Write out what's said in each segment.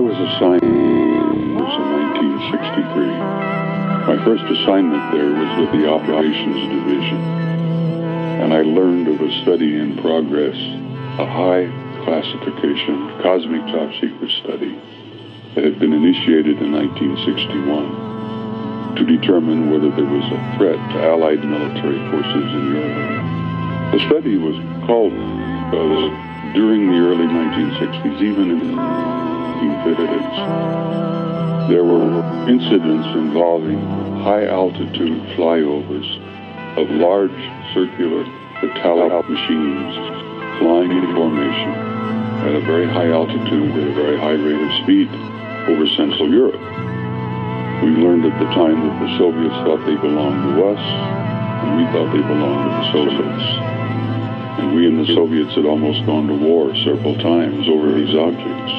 was assigned in 1963. My first assignment there was with the Operations Division, and I learned of a study in progress, a high classification cosmic top secret study that had been initiated in 1961 to determine whether there was a threat to Allied military forces in Europe. The study was called because during the early 1960s, even in 1950s, there were incidents involving high altitude flyovers of large circular metallic machines flying in formation at a very high altitude at a very high rate of speed over Central Europe. We learned at the time that the Soviets thought they belonged to us, and we thought they belonged to the Soviets. And we and the Soviets had almost gone to war several times over these objects.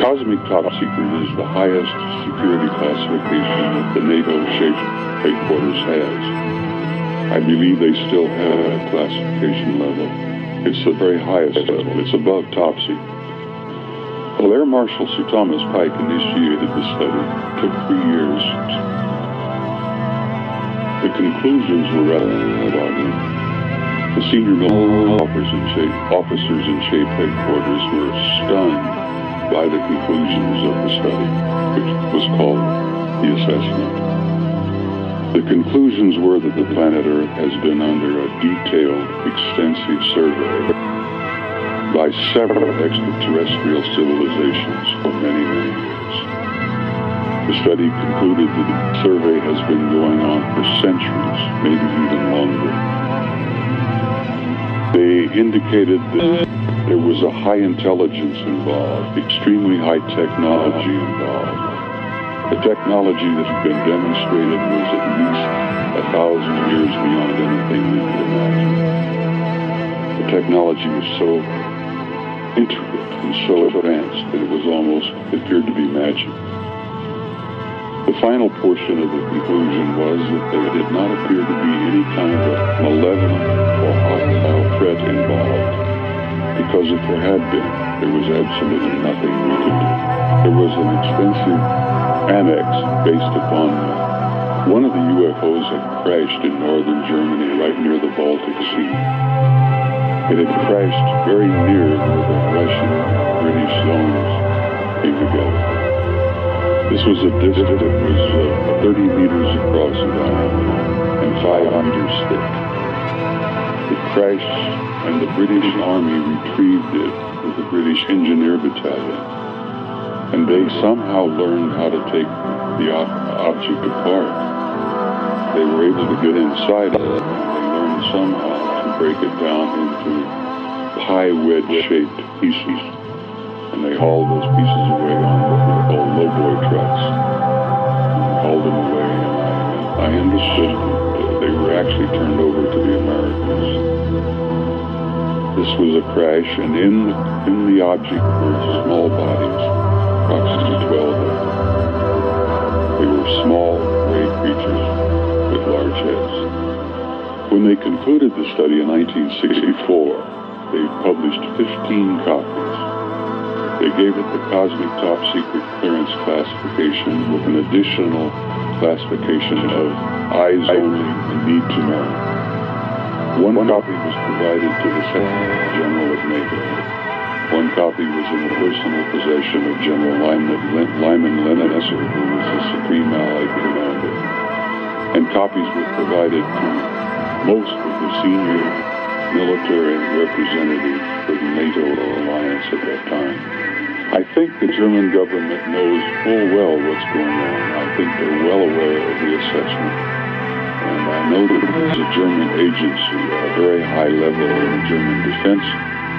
Cosmic Top Secret is the highest security classification that the NATO SHAPE headquarters has. I believe they still have a classification level. It's the very highest level. It's above top secret. Well, Air Marshal Sir Thomas Pike initiated the study. It took three years. The conclusions were rather alarming. The senior military officers in SHAPE, officers in SHAPE headquarters were stunned by the conclusions of the study, which was called the assessment. The conclusions were that the planet Earth has been under a detailed, extensive survey by several extraterrestrial civilizations for many, many years. The study concluded that the survey has been going on for centuries, maybe even longer. They indicated that there was a high intelligence involved, extremely high technology involved. The technology that had been demonstrated was at least a thousand years beyond anything we could imagine. The technology was so intricate and so advanced that it was almost appeared to be magic. The final portion of the conclusion was that there did not appear to be any kind of malevolent or hostile threat involved, because if there had been, there was absolutely nothing we could do. There was an extensive annex based upon that. one of the UFOs had crashed in northern Germany right near the Baltic Sea. It had crashed very near where the Russian British zones came together. This was a disc that was uh, 30 meters across in diameter and 5 meters thick. It crashed and the British Army retrieved it with the British Engineer Battalion. And they somehow learned how to take the object apart. They were able to get inside of it and they learned somehow to break it down into pie wedge-shaped pieces, and they hauled those pieces away on what we call lowboy trucks. And hauled them away, and I, I understood that they were actually turned over to the Americans. This was a crash, and in the, in the object were small bodies, approximately 12 of them. They were small, gray creatures with large heads. When they concluded the study in 1964, they published 15 copies. They gave it the Cosmic Top Secret Clearance classification with an additional classification of eyes only and need to know. One copy was provided to the Secretary General of NATO. One copy was in the personal possession of General Lyman, Lyman Lemnitzer, who was the Supreme Allied Commander. And copies were provided to most of the senior military representatives for the NATO alliance at that time. I think the German government knows full well what's going on. I think they're well aware of the assessment. And I know that there's a German agency, a very high level German defense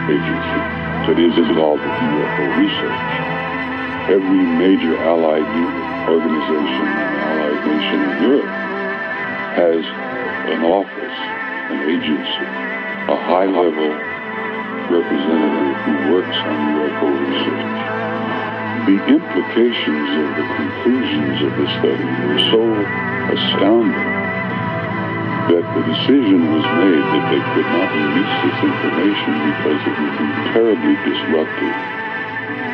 agency, that is involved with UFO research. Every major allied organization and allied nation in Europe has an office, an agency, a high-level representative who works on UFO research. The implications of the conclusions of the study were so astounding that the decision was made that they could not release this information because it would be terribly disruptive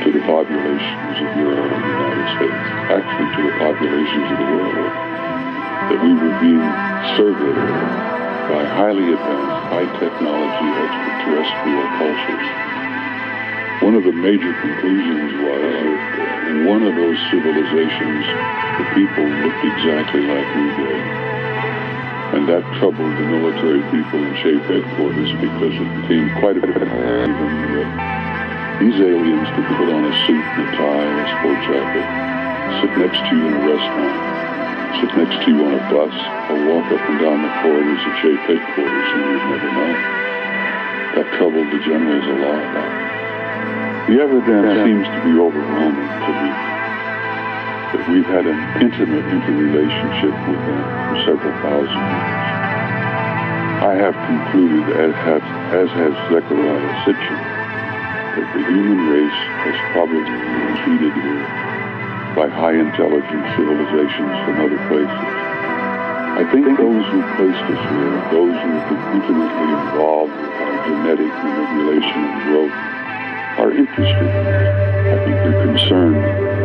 to the populations of Europe and the United States, actually to the populations of the world, that we were being surveyed by highly advanced, high technology extraterrestrial cultures. One of the major conclusions was that in one of those civilizations, the people looked exactly like we did. And that troubled the military people in SHAPE headquarters because it became quite a bit of that these aliens could put on a suit and a tie and a sport jacket, sit next to you in a restaurant, sit next to you on a bus, or walk up and down the corridors of SHAPE headquarters and you'd never know. That troubled the generals a lot. The evidence seems to be overwhelming to me we've had an intimate interrelationship with them for several thousand years. I have concluded, as has, as has Zecharia Sitchin, that the human race has probably been treated here by high intelligence civilizations from other places. I think those who placed us here, those who have been intimately involved with our genetic manipulation and growth, are interested. I think they're concerned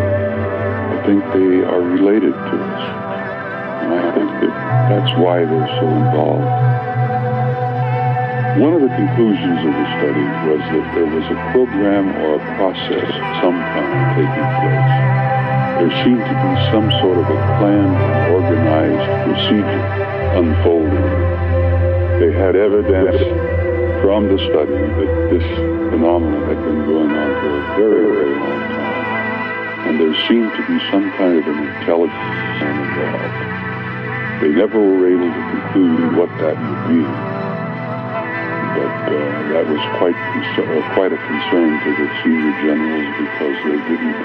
think they are related to us. And I think that that's why they're so involved. One of the conclusions of the study was that there was a program or a process sometime taking place. There seemed to be some sort of a planned, organized procedure unfolding. They had evidence from the study that this phenomenon had been going on for a very, very long time and there seemed to be some kind of an intelligence involved. They never were able to conclude what that would be, but uh, that was quite uh, quite a concern to the senior generals because they didn't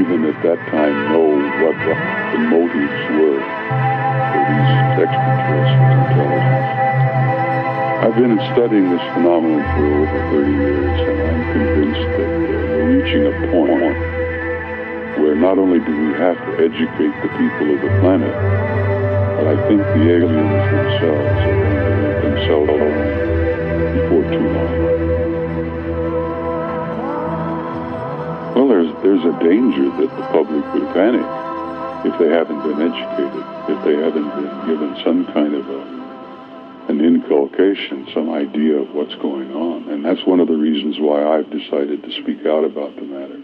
even at that time know what the, the motives were for these extraterrestrial intelligence. I've been studying this phenomenon for over 30 years, and I'm convinced that uh, we're reaching a point where not only do we have to educate the people of the planet, but I think the aliens themselves are going to make themselves known before too long. Well, there's, there's a danger that the public would panic if they haven't been educated, if they haven't been given some kind of a, an inculcation, some idea of what's going on. And that's one of the reasons why I've decided to speak out about the matter.